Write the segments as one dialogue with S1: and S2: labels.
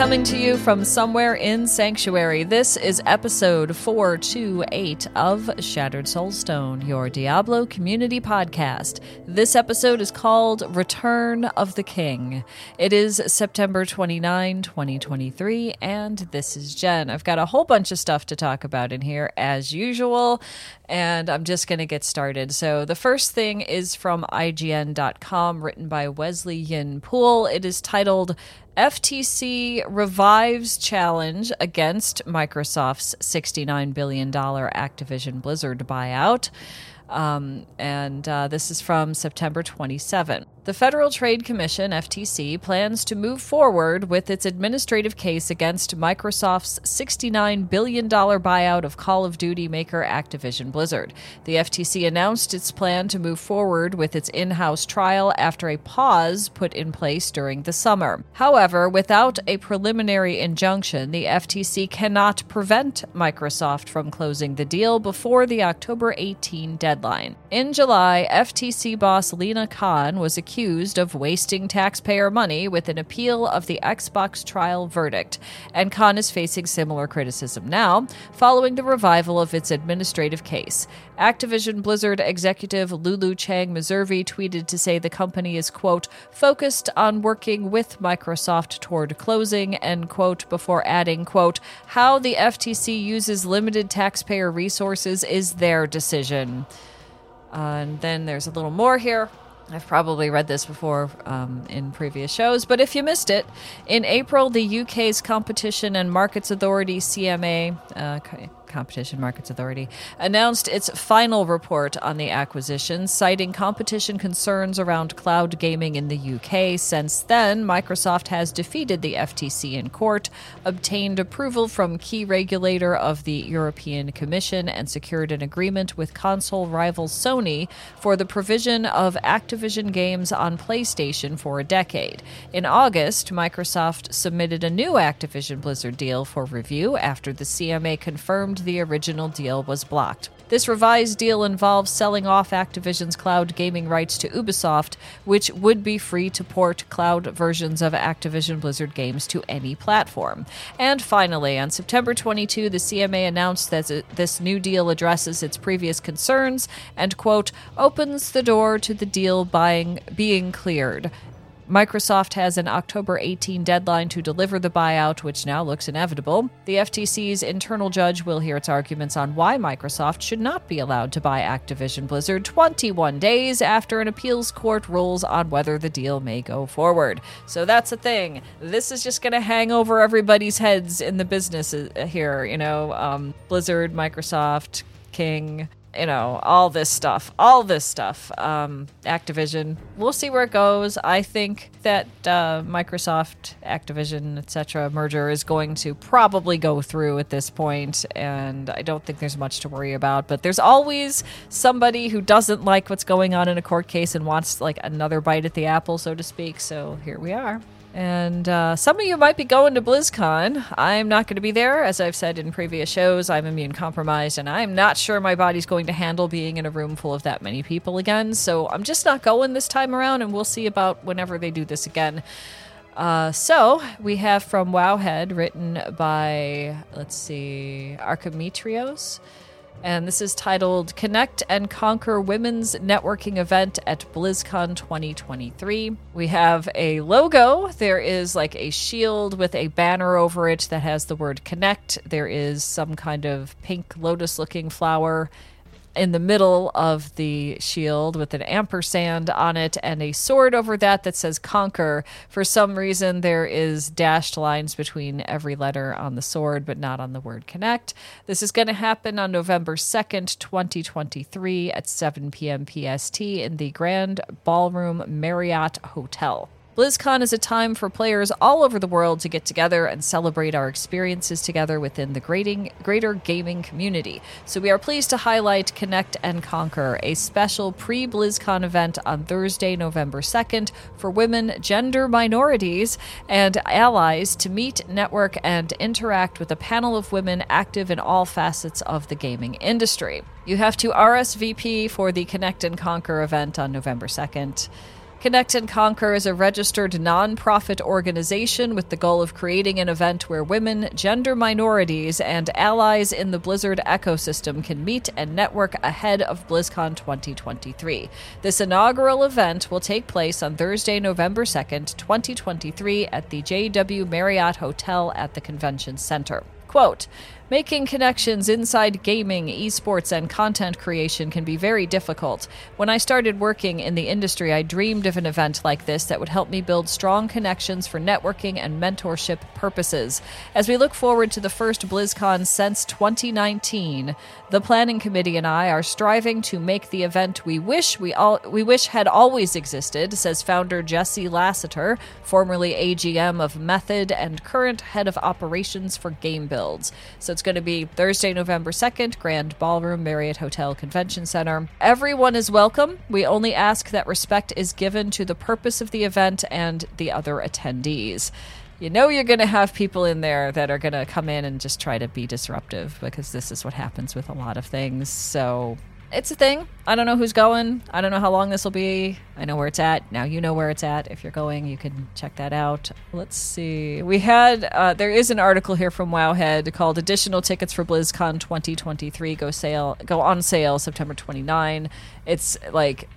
S1: Coming to you from somewhere in Sanctuary, this is episode 428 of Shattered Soulstone, your Diablo community podcast. This episode is called Return of the King. It is September 29, 2023, and this is Jen. I've got a whole bunch of stuff to talk about in here, as usual, and I'm just going to get started. So, the first thing is from IGN.com, written by Wesley Yin Poole. It is titled FTC revives challenge against Microsoft's $69 billion Activision Blizzard buyout. Um, and uh, this is from September 27. The Federal Trade Commission, FTC, plans to move forward with its administrative case against Microsoft's $69 billion buyout of Call of Duty maker Activision Blizzard. The FTC announced its plan to move forward with its in house trial after a pause put in place during the summer. However, without a preliminary injunction, the FTC cannot prevent Microsoft from closing the deal before the October 18 deadline. In July, FTC boss Lina Khan was accused accused of wasting taxpayer money with an appeal of the Xbox trial verdict, and Khan is facing similar criticism now, following the revival of its administrative case. Activision Blizzard executive Lulu Cheng Meservey tweeted to say the company is, quote, focused on working with Microsoft toward closing, end quote, before adding, quote, how the FTC uses limited taxpayer resources is their decision. Uh, and then there's a little more here. I've probably read this before um, in previous shows, but if you missed it, in April, the UK's Competition and Markets Authority, CMA, uh, Competition Markets Authority, announced its final report on the acquisition, citing competition concerns around cloud gaming in the UK. Since then, Microsoft has defeated the FTC in court, obtained approval from key regulator of the European Commission, and secured an agreement with console rival Sony for the provision of Activision games on PlayStation for a decade. In August, Microsoft submitted a new Activision Blizzard deal for review after the CMA confirmed the original deal was blocked. This revised deal involves selling off Activision's cloud gaming rights to Ubisoft, which would be free to port cloud versions of Activision Blizzard games to any platform. And finally, on September 22, the CMA announced that this new deal addresses its previous concerns and, quote, opens the door to the deal buying, being cleared. Microsoft has an October 18 deadline to deliver the buyout, which now looks inevitable. The FTC's internal judge will hear its arguments on why Microsoft should not be allowed to buy Activision Blizzard 21 days after an appeals court rules on whether the deal may go forward. So that's the thing. This is just going to hang over everybody's heads in the business uh, here. You know, um, Blizzard, Microsoft, King, you know, all this stuff, all this stuff. Um, Activision, we'll see where it goes. I think that uh, Microsoft, Activision, etc. merger is going to probably go through at this point, and I don't think there's much to worry about. But there's always somebody who doesn't like what's going on in a court case and wants like another bite at the apple, so to speak. So here we are. And uh, some of you might be going to BlizzCon. I'm not going to be there. As I've said in previous shows, I'm immune compromised, and I'm not sure my body's going to handle being in a room full of that many people again. So I'm just not going this time around, and we'll see about whenever they do this again. Uh, so we have from Wowhead, written by, let's see, Archimetrios. And this is titled Connect and Conquer Women's Networking Event at BlizzCon 2023. We have a logo. There is like a shield with a banner over it that has the word connect. There is some kind of pink lotus looking flower in the middle of the shield with an ampersand on it and a sword over that that says conquer. For some reason, there is dashed lines between every letter on the sword, but not on the word connect. This is going to happen on November 2nd, 2023 at 7 p.m. PST in the Grand Ballroom Marriott Hotel. BlizzCon is a time for players all over the world to get together and celebrate our experiences together within the grading, greater gaming community. So, we are pleased to highlight Connect and Conquer, a special pre BlizzCon event on Thursday, November 2nd, for women, gender minorities, and allies to meet, network, and interact with a panel of women active in all facets of the gaming industry. You have to RSVP for the Connect and Conquer event on November 2nd. Connect and Conquer is a registered nonprofit organization with the goal of creating an event where women, gender minorities, and allies in the Blizzard ecosystem can meet and network ahead of BlizzCon 2023. This inaugural event will take place on Thursday, November 2nd, 2023, at the JW Marriott Hotel at the Convention Center. Quote, Making connections inside gaming, esports, and content creation can be very difficult. When I started working in the industry, I dreamed of an event like this that would help me build strong connections for networking and mentorship purposes. As we look forward to the first BlizzCon since 2019, the planning committee and I are striving to make the event we wish we all we wish had always existed, says founder Jesse Lassiter, formerly AGM of Method and current head of operations for Game Builds. So it's going to be Thursday, November 2nd, Grand Ballroom, Marriott Hotel Convention Center. Everyone is welcome. We only ask that respect is given to the purpose of the event and the other attendees. You know, you're going to have people in there that are going to come in and just try to be disruptive because this is what happens with a lot of things. So it's a thing. I don't know who's going. I don't know how long this will be. I know where it's at. Now you know where it's at. If you're going, you can check that out. Let's see. We had uh, there is an article here from Wowhead called "Additional Tickets for BlizzCon 2023 go sale go on sale September 29." It's like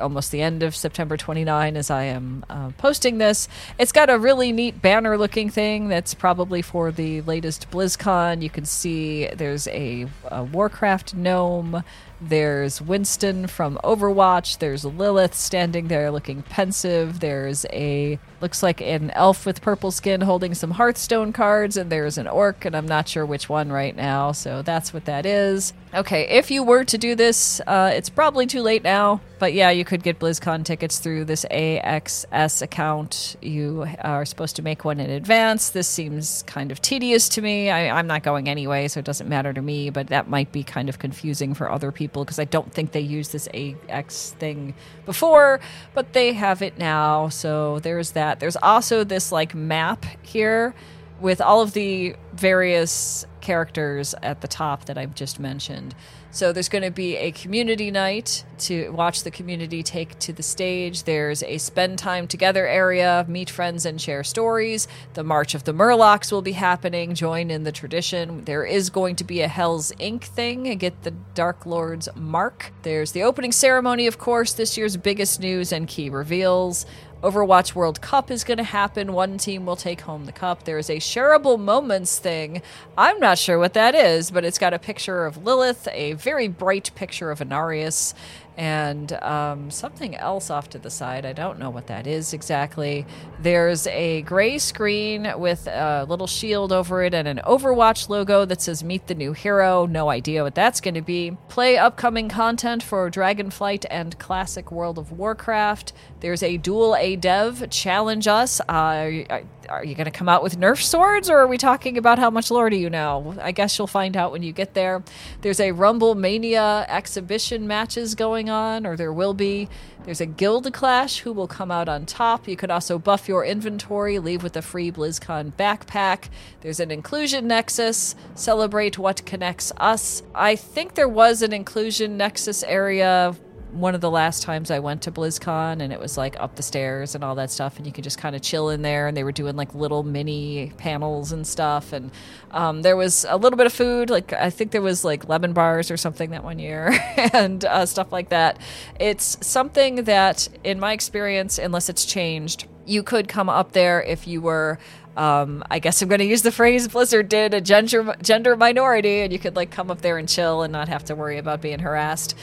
S1: almost the end of September 29 as I am uh, posting this. It's got a really neat banner looking thing that's probably for the latest BlizzCon. You can see there's a, a Warcraft gnome. There's Winston from Overwatch. There's Lilith standing there looking pensive. There's a looks like an elf with purple skin holding some Hearthstone cards, and there's an orc, and I'm not sure which one right now. So that's what that is. Okay, if you were to do this, uh, it's probably too late now. But yeah, you could get BlizzCon tickets through this AXS account. You are supposed to make one in advance. This seems kind of tedious to me. I, I'm not going anyway, so it doesn't matter to me. But that might be kind of confusing for other people people because I don't think they used this AX thing before, but they have it now. So there's that. There's also this like map here with all of the various characters at the top that I've just mentioned. So there's going to be a community night to watch the community take to the stage. There's a spend time together area, meet friends and share stories. The March of the Murlocs will be happening. Join in the tradition. There is going to be a Hell's Ink thing. Get the Dark Lord's mark. There's the opening ceremony, of course, this year's biggest news and key reveals. Overwatch World Cup is going to happen. One team will take home the cup. There is a shareable moments thing. I'm not sure what that is, but it's got a picture of Lilith, a very bright picture of Inarius, and um, something else off to the side. I don't know what that is exactly. There's a gray screen with a little shield over it and an Overwatch logo that says Meet the New Hero. No idea what that's going to be. Play upcoming content for Dragonflight and Classic World of Warcraft. There's a duel A dev challenge us. Uh, are you going to come out with Nerf swords, or are we talking about how much lore do you know? I guess you'll find out when you get there. There's a Rumble Mania exhibition matches going on, or there will be. There's a Guild Clash who will come out on top. You could also buff your inventory, leave with a free BlizzCon backpack. There's an Inclusion Nexus, celebrate what connects us. I think there was an Inclusion Nexus area one of the last times I went to BlizzCon and it was like up the stairs and all that stuff, and you could just kind of chill in there. And they were doing like little mini panels and stuff. And um, there was a little bit of food, like I think there was like lemon bars or something that one year, and uh, stuff like that. It's something that, in my experience, unless it's changed, you could come up there if you were um, I guess I'm going to use the phrase Blizzard did a gender gender minority, and you could like come up there and chill and not have to worry about being harassed.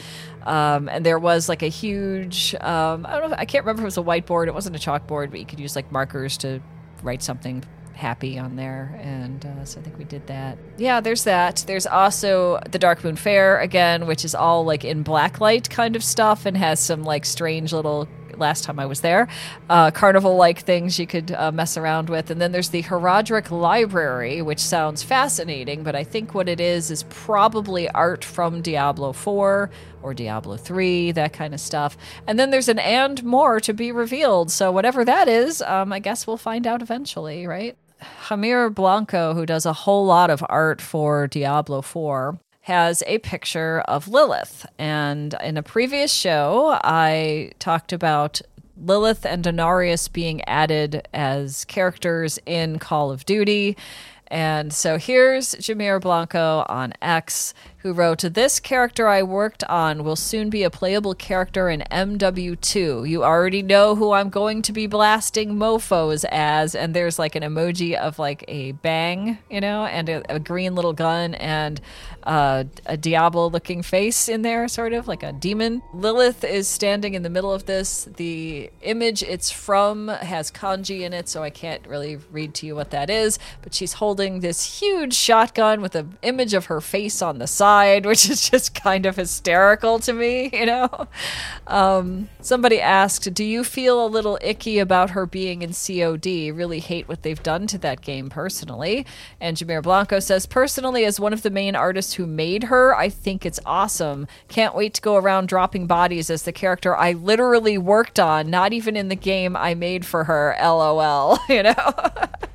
S1: Um, and there was like a huge, um, I don't know, I can't remember if it was a whiteboard. It wasn't a chalkboard, but you could use like markers to write something happy on there. And uh, so I think we did that. Yeah, there's that. There's also the Dark Moon Fair again, which is all like in blacklight kind of stuff and has some like strange little last time I was there. Uh, carnival like things you could uh, mess around with. And then there's the Horadric Library, which sounds fascinating, but I think what it is is probably art from Diablo 4 or Diablo 3, that kind of stuff. And then there's an and more to be revealed. So, whatever that is, um, I guess we'll find out eventually, right? Jamir Blanco, who does a whole lot of art for Diablo 4, has a picture of Lilith. And in a previous show, I talked about Lilith and Inarius being added as characters in Call of Duty. And so here's Jamir Blanco on X who wrote, This character I worked on will soon be a playable character in MW2. You already know who I'm going to be blasting mofos as. And there's like an emoji of like a bang, you know, and a, a green little gun and uh, a Diablo looking face in there, sort of like a demon. Lilith is standing in the middle of this. The image it's from has kanji in it, so I can't really read to you what that is. But she's holding this huge shotgun with an image of her face on the side side, which is just kind of hysterical to me, you know? Um, somebody asked, Do you feel a little icky about her being in COD? Really hate what they've done to that game personally. And Jamir Blanco says, Personally, as one of the main artists who made her, I think it's awesome. Can't wait to go around dropping bodies as the character I literally worked on, not even in the game I made for her, lol, you know?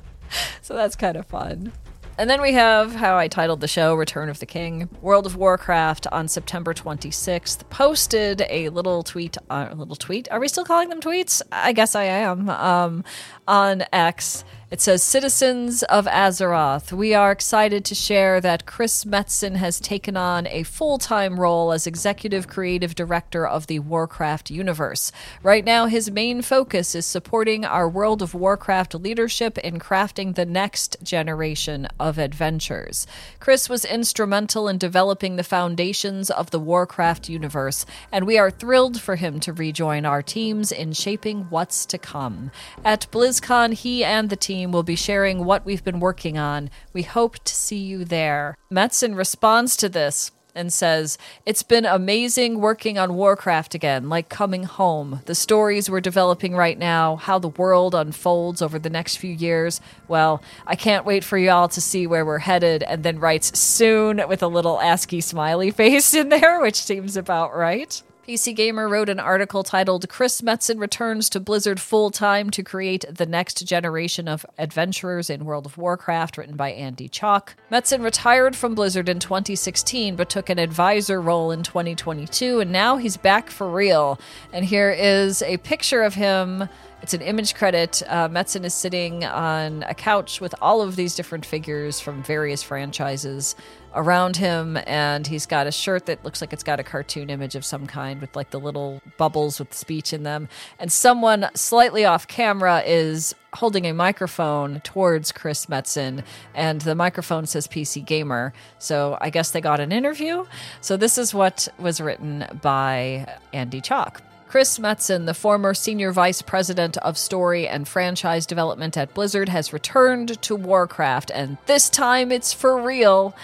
S1: so that's kind of fun. And then we have how I titled the show Return of the King. World of Warcraft on September 26th posted a little tweet, uh, a little tweet. Are we still calling them tweets? I guess I am. Um, on X it says, Citizens of Azeroth, we are excited to share that Chris Metzen has taken on a full time role as Executive Creative Director of the Warcraft universe. Right now, his main focus is supporting our World of Warcraft leadership in crafting the next generation of adventures. Chris was instrumental in developing the foundations of the Warcraft universe, and we are thrilled for him to rejoin our teams in shaping what's to come. At BlizzCon, he and the team team will be sharing what we've been working on. We hope to see you there. Metzen responds to this and says, It's been amazing working on Warcraft again, like coming home. The stories we're developing right now, how the world unfolds over the next few years. Well, I can't wait for y'all to see where we're headed. And then writes soon with a little ASCII smiley face in there, which seems about right. PC Gamer wrote an article titled Chris Metzen returns to Blizzard full time to create the next generation of adventurers in World of Warcraft, written by Andy Chalk. Metzen retired from Blizzard in 2016 but took an advisor role in 2022, and now he's back for real. And here is a picture of him it's an image credit. Uh, Metzen is sitting on a couch with all of these different figures from various franchises around him, and he's got a shirt that looks like it's got a cartoon image of some kind with like the little bubbles with speech in them. And someone slightly off camera is holding a microphone towards Chris Metzen, and the microphone says PC Gamer. So I guess they got an interview. So this is what was written by Andy Chalk. Chris Metzen, the former senior vice president of story and franchise development at Blizzard, has returned to Warcraft, and this time it's for real.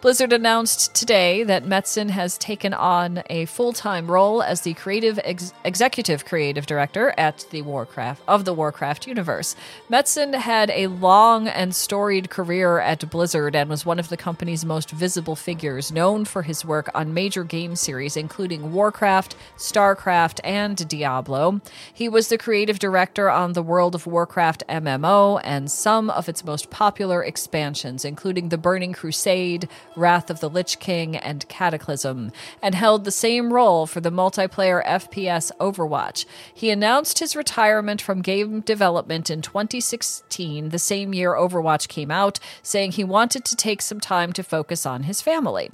S1: Blizzard announced today that Metzen has taken on a full-time role as the creative ex- executive creative director at the Warcraft of the Warcraft universe. Metzen had a long and storied career at Blizzard and was one of the company's most visible figures, known for his work on major game series including Warcraft, StarCraft, and Diablo. He was the creative director on the World of Warcraft MMO and some of its most popular expansions, including the Burning Crusade, Wrath of the Lich King, and Cataclysm, and held the same role for the multiplayer FPS Overwatch. He announced his retirement from game development in 2016, the same year Overwatch came out, saying he wanted to take some time to focus on his family.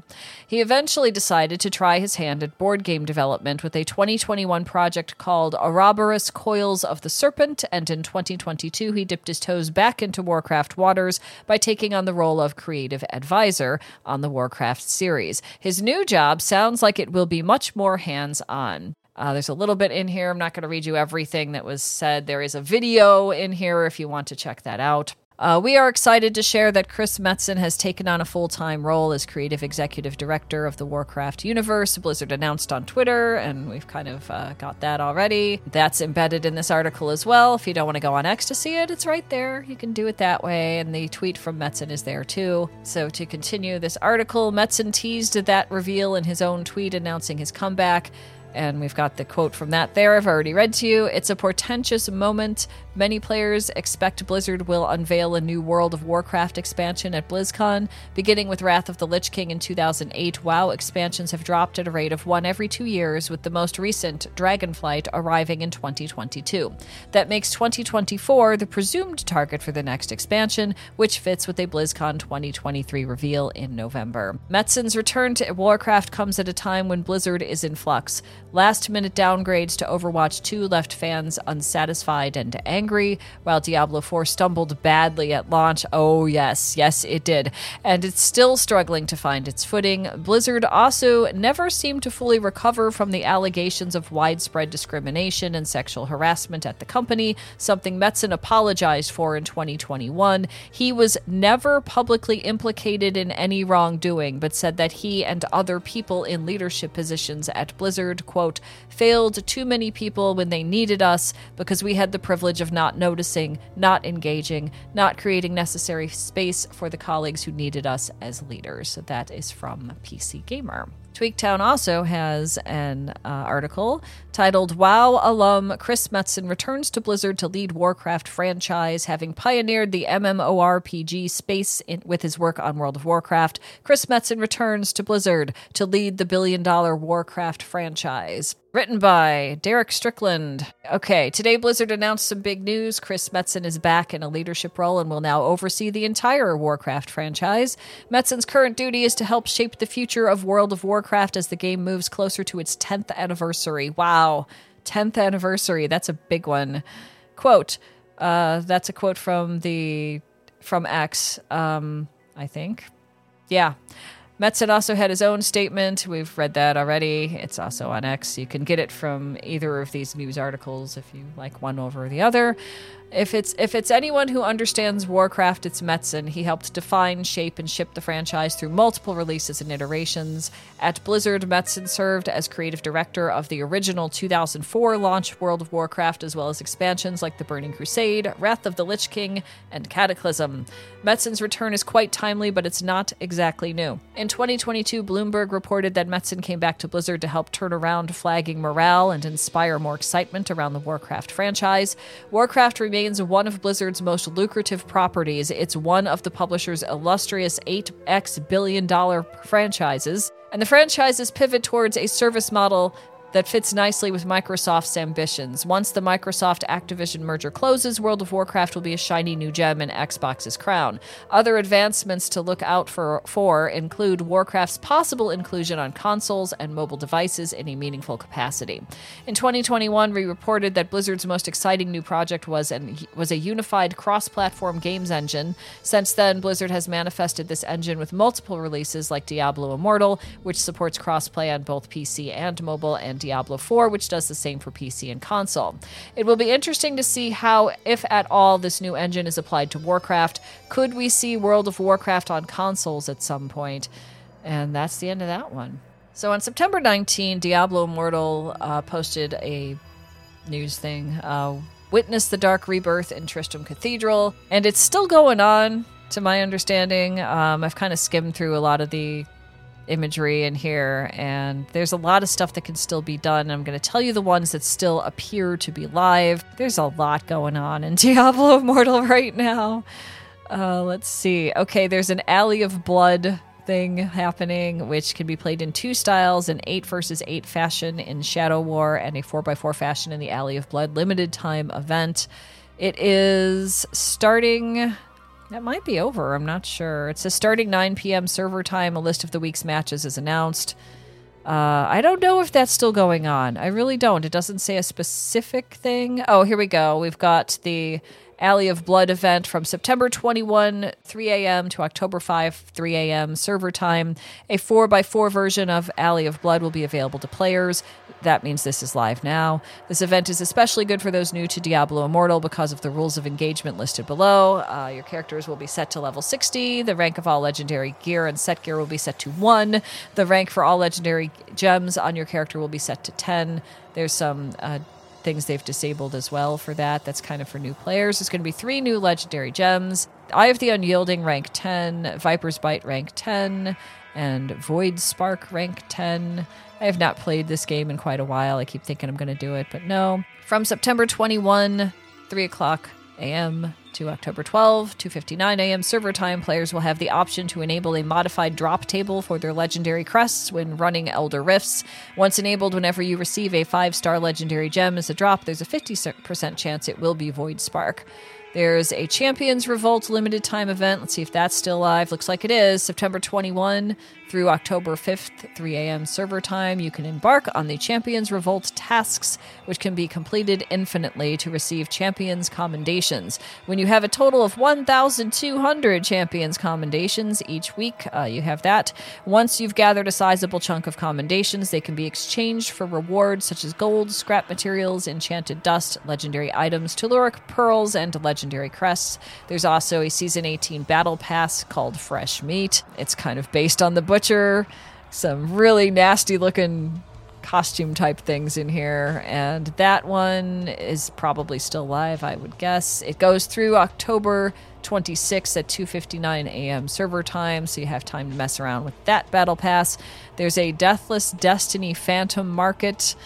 S1: He eventually decided to try his hand at board game development with a 2021 project called Ouroboros Coils of the Serpent, and in 2022 he dipped his toes back into Warcraft waters by taking on the role of creative advisor on the Warcraft series. His new job sounds like it will be much more hands on. Uh, there's a little bit in here. I'm not going to read you everything that was said. There is a video in here if you want to check that out. Uh, we are excited to share that Chris Metzen has taken on a full time role as creative executive director of the Warcraft universe. Blizzard announced on Twitter, and we've kind of uh, got that already. That's embedded in this article as well. If you don't want to go on X to see it, it's right there. You can do it that way. And the tweet from Metzen is there too. So to continue this article, Metzen teased that reveal in his own tweet announcing his comeback. And we've got the quote from that there. I've already read to you. It's a portentous moment. Many players expect Blizzard will unveil a new World of Warcraft expansion at BlizzCon, beginning with Wrath of the Lich King in 2008. WoW expansions have dropped at a rate of one every two years, with the most recent, Dragonflight, arriving in 2022. That makes 2024 the presumed target for the next expansion, which fits with a BlizzCon 2023 reveal in November. Metzen's return to Warcraft comes at a time when Blizzard is in flux. Last minute downgrades to Overwatch 2 left fans unsatisfied and angry, while Diablo 4 stumbled badly at launch. Oh, yes, yes, it did. And it's still struggling to find its footing. Blizzard also never seemed to fully recover from the allegations of widespread discrimination and sexual harassment at the company, something Metzen apologized for in 2021. He was never publicly implicated in any wrongdoing, but said that he and other people in leadership positions at Blizzard, quote, failed too many people when they needed us because we had the privilege of not noticing, not engaging, not creating necessary space for the colleagues who needed us as leaders. That is from PC Gamer. Tweaktown also has an uh, article titled WoW alum Chris Metzen returns to Blizzard to lead Warcraft franchise, having pioneered the MMORPG space in, with his work on World of Warcraft. Chris Metzen returns to Blizzard to lead the billion dollar Warcraft franchise. Written by Derek Strickland. Okay, today Blizzard announced some big news. Chris Metzen is back in a leadership role and will now oversee the entire Warcraft franchise. Metzen's current duty is to help shape the future of World of Warcraft as the game moves closer to its 10th anniversary. Wow, 10th anniversary. That's a big one. Quote, uh, that's a quote from the from X, um, I think. Yeah. Metzen also had his own statement. We've read that already. It's also on X. You can get it from either of these news articles if you like one over the other. If it's if it's anyone who understands Warcraft, it's Metzen. He helped define, shape, and ship the franchise through multiple releases and iterations. At Blizzard, Metzen served as creative director of the original 2004 launch World of Warcraft, as well as expansions like the Burning Crusade, Wrath of the Lich King, and Cataclysm. Metzen's return is quite timely, but it's not exactly new. In 2022, Bloomberg reported that Metzen came back to Blizzard to help turn around flagging morale and inspire more excitement around the Warcraft franchise. Warcraft remains remains one of Blizzard's most lucrative properties. It's one of the publisher's illustrious 8x billion dollar franchises. And the franchise's pivot towards a service model that fits nicely with Microsoft's ambitions. Once the Microsoft Activision merger closes, World of Warcraft will be a shiny new gem in Xbox's crown. Other advancements to look out for, for include Warcraft's possible inclusion on consoles and mobile devices in a meaningful capacity. In 2021, we reported that Blizzard's most exciting new project was an, was a unified cross-platform games engine. Since then, Blizzard has manifested this engine with multiple releases like Diablo Immortal, which supports crossplay on both PC and mobile, and Diablo 4, which does the same for PC and console. It will be interesting to see how, if at all, this new engine is applied to Warcraft. Could we see World of Warcraft on consoles at some point? And that's the end of that one. So on September 19, Diablo Immortal uh, posted a news thing. Uh, Witness the Dark Rebirth in Tristram Cathedral, and it's still going on, to my understanding. Um, I've kind of skimmed through a lot of the imagery in here, and there's a lot of stuff that can still be done. I'm going to tell you the ones that still appear to be live. There's a lot going on in Diablo Immortal right now. Uh, let's see. Okay, there's an Alley of Blood thing happening, which can be played in two styles an 8 versus 8 fashion in Shadow War and a 4x4 fashion in the Alley of Blood limited time event. It is starting that might be over. I'm not sure. It says starting 9 p.m. server time. A list of the week's matches is announced. Uh, I don't know if that's still going on. I really don't. It doesn't say a specific thing. Oh, here we go. We've got the Alley of Blood event from September 21, 3 a.m. to October 5, 3 a.m. server time. A 4x4 version of Alley of Blood will be available to players. That means this is live now. This event is especially good for those new to Diablo Immortal because of the rules of engagement listed below. Uh, your characters will be set to level 60. The rank of all legendary gear and set gear will be set to 1. The rank for all legendary gems on your character will be set to 10. There's some uh, things they've disabled as well for that. That's kind of for new players. There's going to be three new legendary gems Eye of the Unyielding, rank 10, Viper's Bite, rank 10, and Void Spark, rank 10. I have not played this game in quite a while. I keep thinking I'm going to do it, but no. From September 21, 3 o'clock a.m. to October 12, 2:59 a.m. server time, players will have the option to enable a modified drop table for their legendary crests when running Elder Rifts. Once enabled, whenever you receive a five-star legendary gem as a drop, there's a 50% chance it will be Void Spark. There's a Champions Revolt limited time event. Let's see if that's still live. Looks like it is. September 21 through October 5th, 3 a.m. server time. You can embark on the Champions Revolt tasks, which can be completed infinitely to receive Champions commendations. When you have a total of 1,200 Champions commendations each week, uh, you have that. Once you've gathered a sizable chunk of commendations, they can be exchanged for rewards such as gold, scrap materials, enchanted dust, legendary items, telluric pearls, and legendary crests. There's also a Season 18 Battle Pass called Fresh Meat. It's kind of based on the Butcher, some really nasty looking costume type things in here. And that one is probably still live i would guess. It goes through october 26th at 2.59 a.m server time so you have time to mess around with that battle pass. There's a deathless destiny phantom market.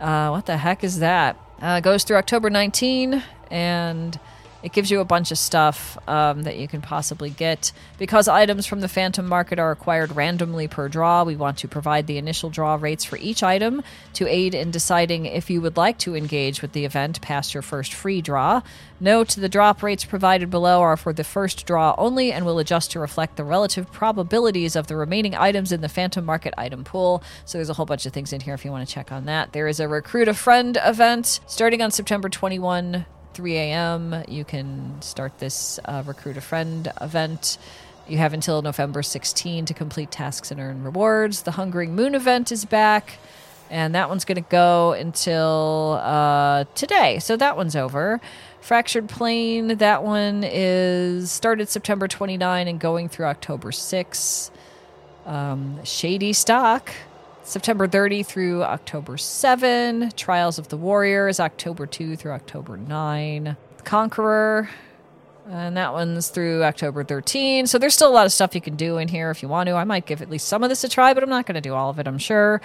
S1: Uh, what the heck is that? Uh, goes through october 19 and it gives you a bunch of stuff um, that you can possibly get. Because items from the Phantom Market are acquired randomly per draw, we want to provide the initial draw rates for each item to aid in deciding if you would like to engage with the event past your first free draw. Note the drop rates provided below are for the first draw only and will adjust to reflect the relative probabilities of the remaining items in the Phantom Market item pool. So there's a whole bunch of things in here if you want to check on that. There is a Recruit a Friend event starting on September 21 3 a.m. You can start this uh, recruit a friend event. You have until November 16 to complete tasks and earn rewards. The Hungering Moon event is back, and that one's going to go until uh, today. So that one's over. Fractured Plane, that one is started September 29 and going through October 6. Um, Shady Stock, September 30 through October 7. Trials of the Warriors, October 2 through October 9. Conqueror, and that one's through October 13. So there's still a lot of stuff you can do in here if you want to. I might give at least some of this a try, but I'm not going to do all of it, I'm sure.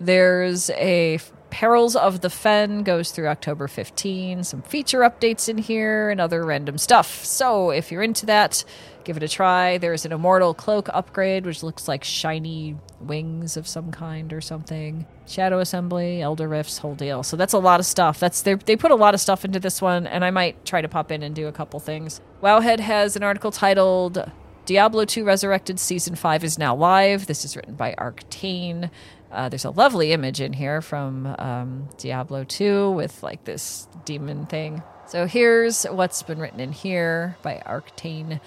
S1: There's a Perils of the Fen goes through October 15. Some feature updates in here and other random stuff. So if you're into that, give it a try. There's an Immortal Cloak upgrade, which looks like shiny wings of some kind or something. Shadow Assembly, Elder Rifts, whole deal. So that's a lot of stuff. That's they put a lot of stuff into this one, and I might try to pop in and do a couple things. Wowhead has an article titled Diablo 2 Resurrected Season 5 is now live. This is written by Arktane. Uh, there's a lovely image in here from um, Diablo 2 with like this demon thing. So here's what's been written in here by Arktane.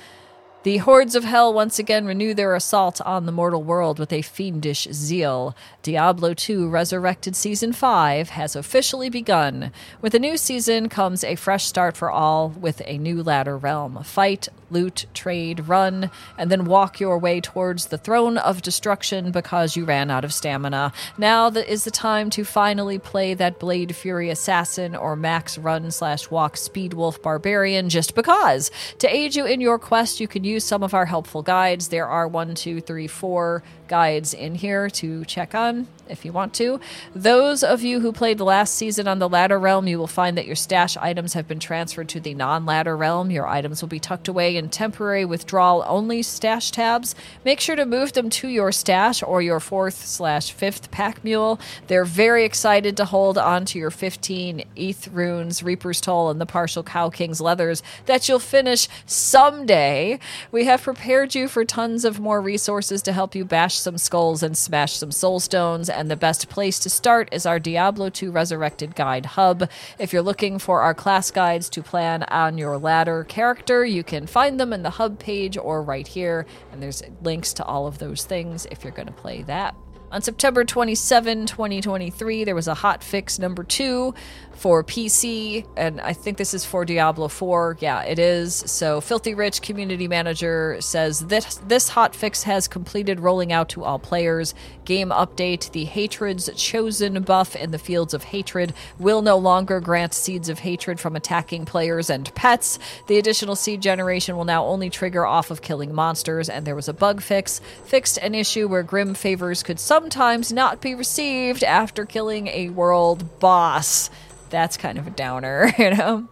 S1: The hordes of hell once again renew their assault on the mortal world with a fiendish zeal. Diablo 2 Resurrected Season 5 has officially begun. With a new season comes a fresh start for all with a new ladder realm. Fight, loot, trade, run, and then walk your way towards the throne of destruction because you ran out of stamina. Now is the time to finally play that Blade Fury Assassin or Max Run slash Walk Speed Wolf Barbarian just because. To aid you in your quest, you can use some of our helpful guides. There are one, two, three, four guides in here to check on if you want to. Those of you who played last season on the ladder realm, you will find that your stash items have been transferred to the non ladder realm. Your items will be tucked away in temporary withdrawal only stash tabs. Make sure to move them to your stash or your fourth slash fifth pack mule. They're very excited to hold on to your 15 ETH runes, Reaper's Toll, and the partial Cow King's leathers that you'll finish someday. We have prepared you for tons of more resources to help you bash some skulls and smash some soul stones. And the best place to start is our Diablo 2 Resurrected Guide hub. If you're looking for our class guides to plan on your ladder character, you can find them in the hub page or right here. And there's links to all of those things if you're going to play that. On September 27, 2023, there was a hot fix number two for PC, and I think this is for Diablo 4. Yeah, it is. So, Filthierich community manager says this this hotfix has completed rolling out to all players. Game update: The Hatred's chosen buff in the Fields of Hatred will no longer grant seeds of hatred from attacking players and pets. The additional seed generation will now only trigger off of killing monsters, and there was a bug fix fixed an issue where grim favors could sometimes not be received after killing a world boss that's kind of a downer, you know?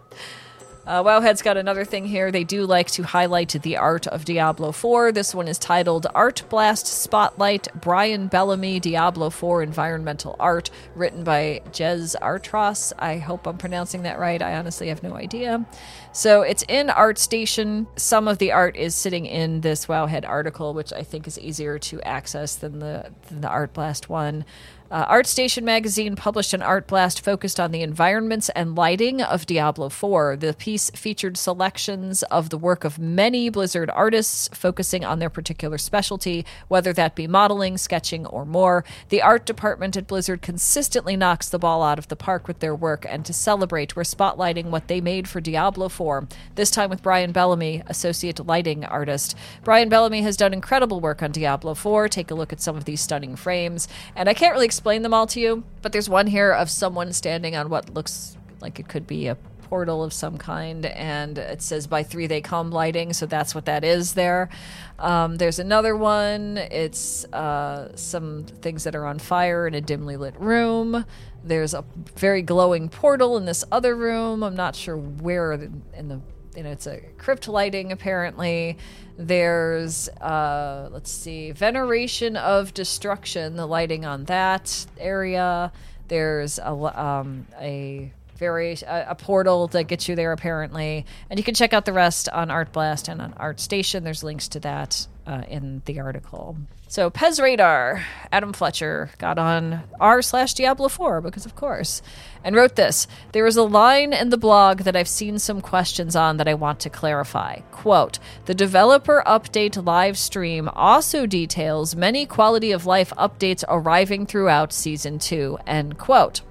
S1: Uh, Wowhead's got another thing here. They do like to highlight the art of Diablo 4. This one is titled Art Blast Spotlight Brian Bellamy Diablo 4 Environmental Art, written by Jez Artros. I hope I'm pronouncing that right. I honestly have no idea. So it's in ArtStation. Some of the art is sitting in this Wowhead article, which I think is easier to access than the, than the Art Blast one. Uh, ArtStation magazine published an art blast focused on the environments and lighting of Diablo 4. The piece featured selections of the work of many Blizzard artists, focusing on their particular specialty, whether that be modeling, sketching, or more. The art department at Blizzard consistently knocks the ball out of the park with their work, and to celebrate, we're spotlighting what they made for Diablo 4, this time with Brian Bellamy, associate lighting artist. Brian Bellamy has done incredible work on Diablo 4. Take a look at some of these stunning frames, and I can't really explain them all to you, but there's one here of someone standing on what looks like it could be a portal of some kind, and it says by three they come lighting, so that's what that is there. Um, there's another one, it's uh, some things that are on fire in a dimly lit room. There's a very glowing portal in this other room. I'm not sure where in the you know, it's a crypt lighting apparently. There's, uh, let's see, veneration of destruction, the lighting on that area. There's a, um, a very a, a, portal that gets you there apparently, and you can check out the rest on Art Blast and on art station There's links to that uh, in the article. So Pez Radar, Adam Fletcher got on r slash Diablo 4 because of course, and wrote this. There is a line in the blog that I've seen some questions on that I want to clarify. Quote: The developer update live stream also details many quality of life updates arriving throughout season two. End quote.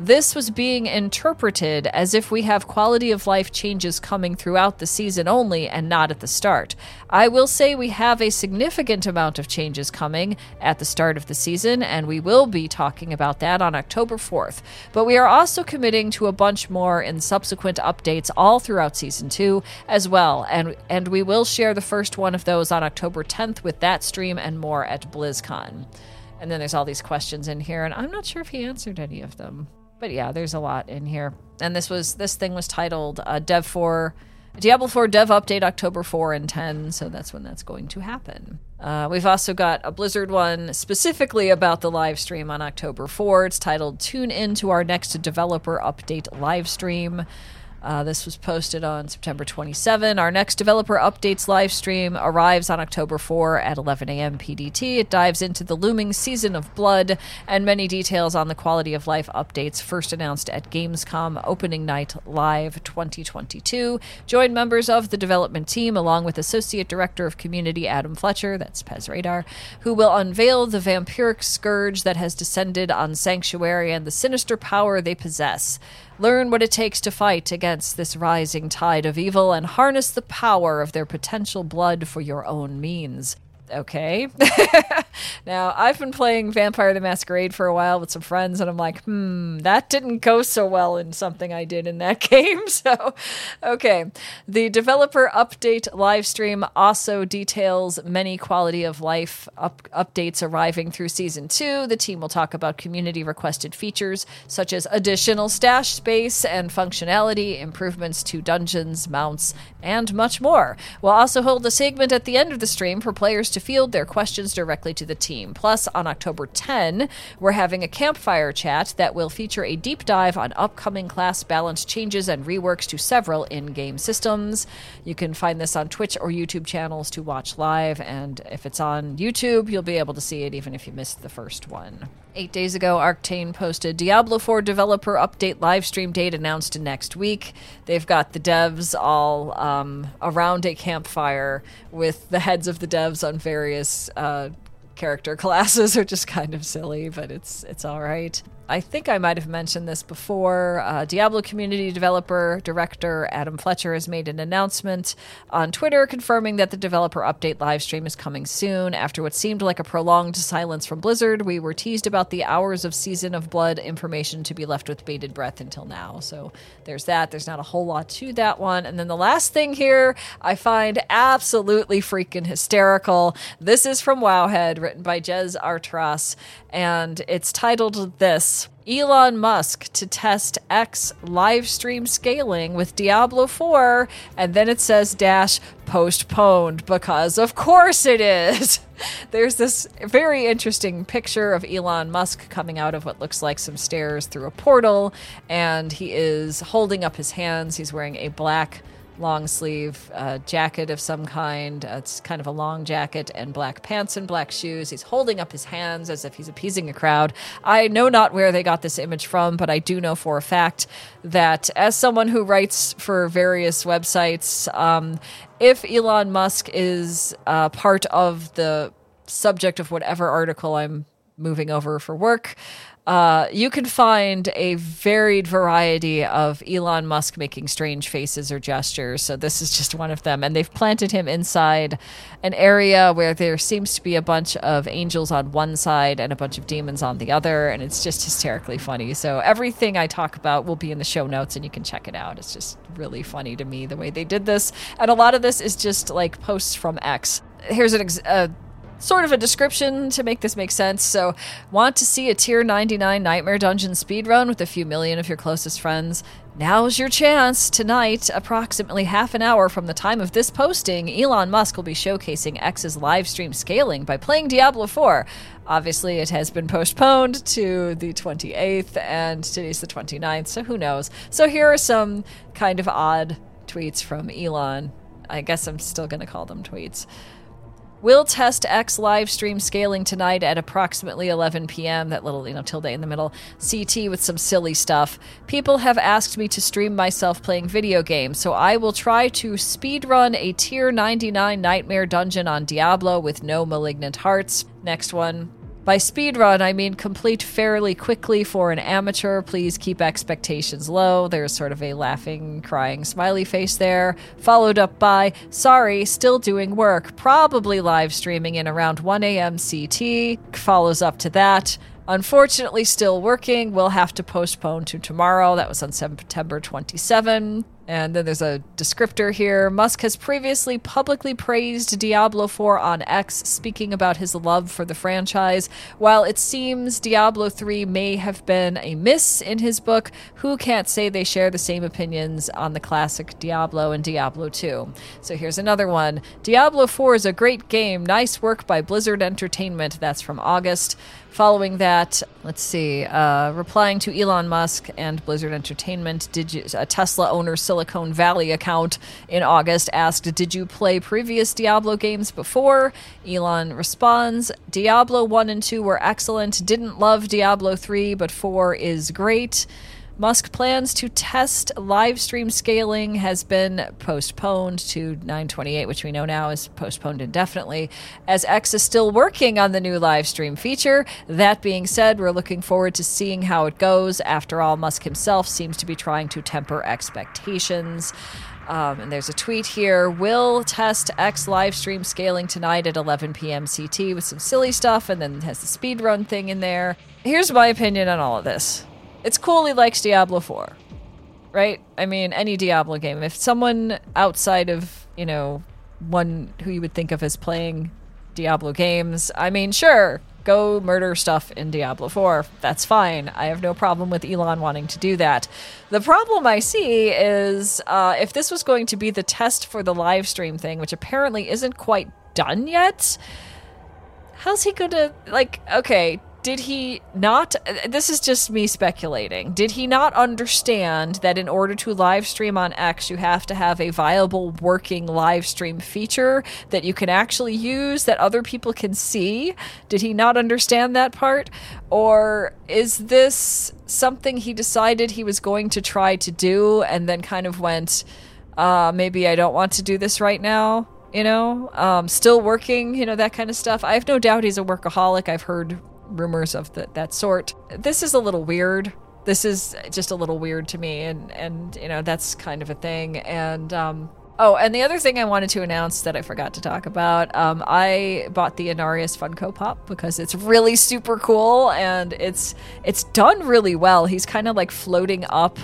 S1: This was being interpreted as if we have quality of life changes coming throughout the season only and not at the start. I will say we have a significant amount of changes coming at the start of the season, and we will be talking about that on October 4th. But we are also committing to a bunch more in subsequent updates all throughout season 2 as well, and, and we will share the first one of those on October 10th with that stream and more at BlizzCon. And then there's all these questions in here, and I'm not sure if he answered any of them. But yeah, there's a lot in here. And this was this thing was titled uh, Dev 4 Diablo 4 Dev Update October 4 and 10, so that's when that's going to happen. Uh, we've also got a Blizzard one specifically about the live stream on October 4. It's titled Tune in to our next developer update live stream. Uh, this was posted on September 27. Our next developer updates live stream arrives on October 4 at 11 a.m. PDT. It dives into the looming season of Blood and many details on the quality of life updates first announced at Gamescom Opening Night Live 2022. Join members of the development team along with Associate Director of Community Adam Fletcher, that's Pez Radar, who will unveil the vampiric scourge that has descended on Sanctuary and the sinister power they possess. Learn what it takes to fight against this rising tide of evil and harness the power of their potential blood for your own means okay. now, I've been playing Vampire the Masquerade for a while with some friends, and I'm like, hmm, that didn't go so well in something I did in that game. So, okay. The developer update live stream also details many quality of life up- updates arriving through season two. The team will talk about community requested features such as additional stash space and functionality, improvements to dungeons, mounts, and much more. We'll also hold a segment at the end of the stream for players to to field their questions directly to the team. Plus, on October 10, we're having a campfire chat that will feature a deep dive on upcoming class balance changes and reworks to several in game systems. You can find this on Twitch or YouTube channels to watch live, and if it's on YouTube, you'll be able to see it even if you missed the first one. Eight days ago, Arktane posted Diablo 4 developer update live stream date announced next week. They've got the devs all um, around a campfire with the heads of the devs on various uh, character classes, which is kind of silly, but it's it's all right. I think I might have mentioned this before. Uh, Diablo community developer director Adam Fletcher has made an announcement on Twitter confirming that the developer update livestream is coming soon. After what seemed like a prolonged silence from Blizzard, we were teased about the hours of Season of Blood information to be left with bated breath until now. So there's that. There's not a whole lot to that one. And then the last thing here I find absolutely freaking hysterical. This is from Wowhead, written by Jez Artras, and it's titled This. Elon Musk to test X live stream scaling with Diablo 4, and then it says dash postponed because of course it is. There's this very interesting picture of Elon Musk coming out of what looks like some stairs through a portal, and he is holding up his hands. He's wearing a black long sleeve uh, jacket of some kind. Uh, it's kind of a long jacket and black pants and black shoes. He's holding up his hands as if he's appeasing a crowd. I know not where they got this image from, but I do know for a fact that as someone who writes for various websites, um, if Elon Musk is uh, part of the subject of whatever article I'm moving over for work, uh, you can find a varied variety of Elon Musk making strange faces or gestures. So this is just one of them. And they've planted him inside an area where there seems to be a bunch of angels on one side and a bunch of demons on the other. And it's just hysterically funny. So everything I talk about will be in the show notes and you can check it out. It's just really funny to me the way they did this. And a lot of this is just like posts from X. Here's an ex- uh, sort of a description to make this make sense. So, want to see a tier 99 Nightmare Dungeon speedrun with a few million of your closest friends? Now's your chance. Tonight, approximately half an hour from the time of this posting, Elon Musk will be showcasing X's live stream scaling by playing Diablo 4. Obviously, it has been postponed to the 28th, and today's the 29th, so who knows? So, here are some kind of odd tweets from Elon. I guess I'm still going to call them tweets. We'll test X live stream scaling tonight at approximately 11 p.m. That little, you know, tilde in the middle. CT with some silly stuff. People have asked me to stream myself playing video games, so I will try to speedrun a tier 99 Nightmare Dungeon on Diablo with no malignant hearts. Next one. By speedrun, I mean complete fairly quickly for an amateur. Please keep expectations low. There's sort of a laughing, crying smiley face there, followed up by, sorry, still doing work, probably live streaming in around 1 a.m. CT. Follows up to that. Unfortunately, still working. We'll have to postpone to tomorrow. That was on September 27. And then there's a descriptor here. Musk has previously publicly praised Diablo 4 on X, speaking about his love for the franchise. While it seems Diablo 3 may have been a miss in his book, who can't say they share the same opinions on the classic Diablo and Diablo 2? So here's another one Diablo 4 is a great game. Nice work by Blizzard Entertainment. That's from August. Following that, let's see, uh, replying to Elon Musk and Blizzard Entertainment, did you, a Tesla owner Silicon Valley account in August asked, Did you play previous Diablo games before? Elon responds, Diablo 1 and 2 were excellent. Didn't love Diablo 3, but 4 is great. Musk plans to test live stream scaling has been postponed to 928, which we know now is postponed indefinitely, as X is still working on the new live stream feature. That being said, we're looking forward to seeing how it goes. After all, Musk himself seems to be trying to temper expectations. Um, and there's a tweet here. Will test X live stream scaling tonight at 11 p.m. CT with some silly stuff, and then has the speed run thing in there. Here's my opinion on all of this it's cool he likes Diablo 4, right? I mean, any Diablo game. If someone outside of, you know, one who you would think of as playing Diablo games, I mean, sure, go murder stuff in Diablo 4. That's fine. I have no problem with Elon wanting to do that. The problem I see is uh, if this was going to be the test for the live stream thing, which apparently isn't quite done yet. How's he gonna like? Okay, did he not this is just me speculating did he not understand that in order to live stream on x you have to have a viable working live stream feature that you can actually use that other people can see? Did he not understand that part? Or is this something he decided he was going to try to do and then kind of went uh, maybe i don't want to do this right now you know? Um, still working you know that kind of stuff? I have no doubt he's a workaholic. I've heard rumors of the, that sort. This is a little weird. This is just a little weird to me, and and you know that's kind of a thing. And um, oh, and the other thing I wanted to announce that I forgot to talk about, um, I bought the Inarius Funko Pop because it's really super cool and it's it's done really well. He's kind of like floating up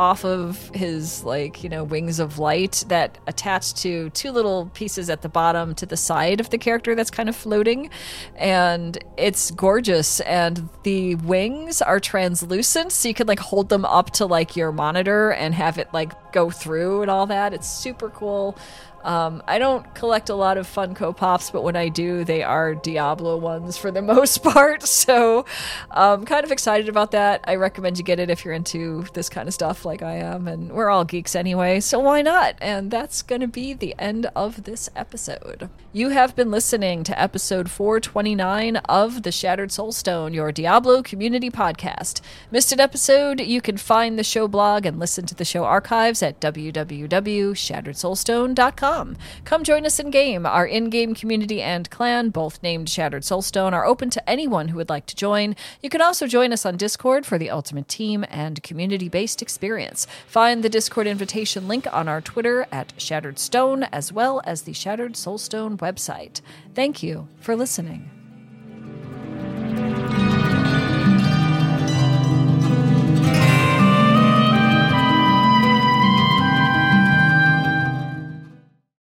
S1: off of his like you know wings of light that attach to two little pieces at the bottom to the side of the character that's kind of floating. And it's gorgeous. And the wings are translucent so you can like hold them up to like your monitor and have it like go through and all that it's super cool um, I don't collect a lot of Funko Pops, but when I do, they are Diablo ones for the most part. So I'm um, kind of excited about that. I recommend you get it if you're into this kind of stuff like I am. And we're all geeks anyway, so why not? And that's going to be the end of this episode. You have been listening to episode 429 of The Shattered Soulstone, your Diablo community podcast. Missed an episode? You can find the show blog and listen to the show archives at www.shatteredsoulstone.com. Come join us in game. Our in game community and clan, both named Shattered Soulstone, are open to anyone who would like to join. You can also join us on Discord for the ultimate team and community based experience. Find the Discord invitation link on our Twitter at Shattered Stone, as well as the Shattered Soulstone website. Thank you for listening.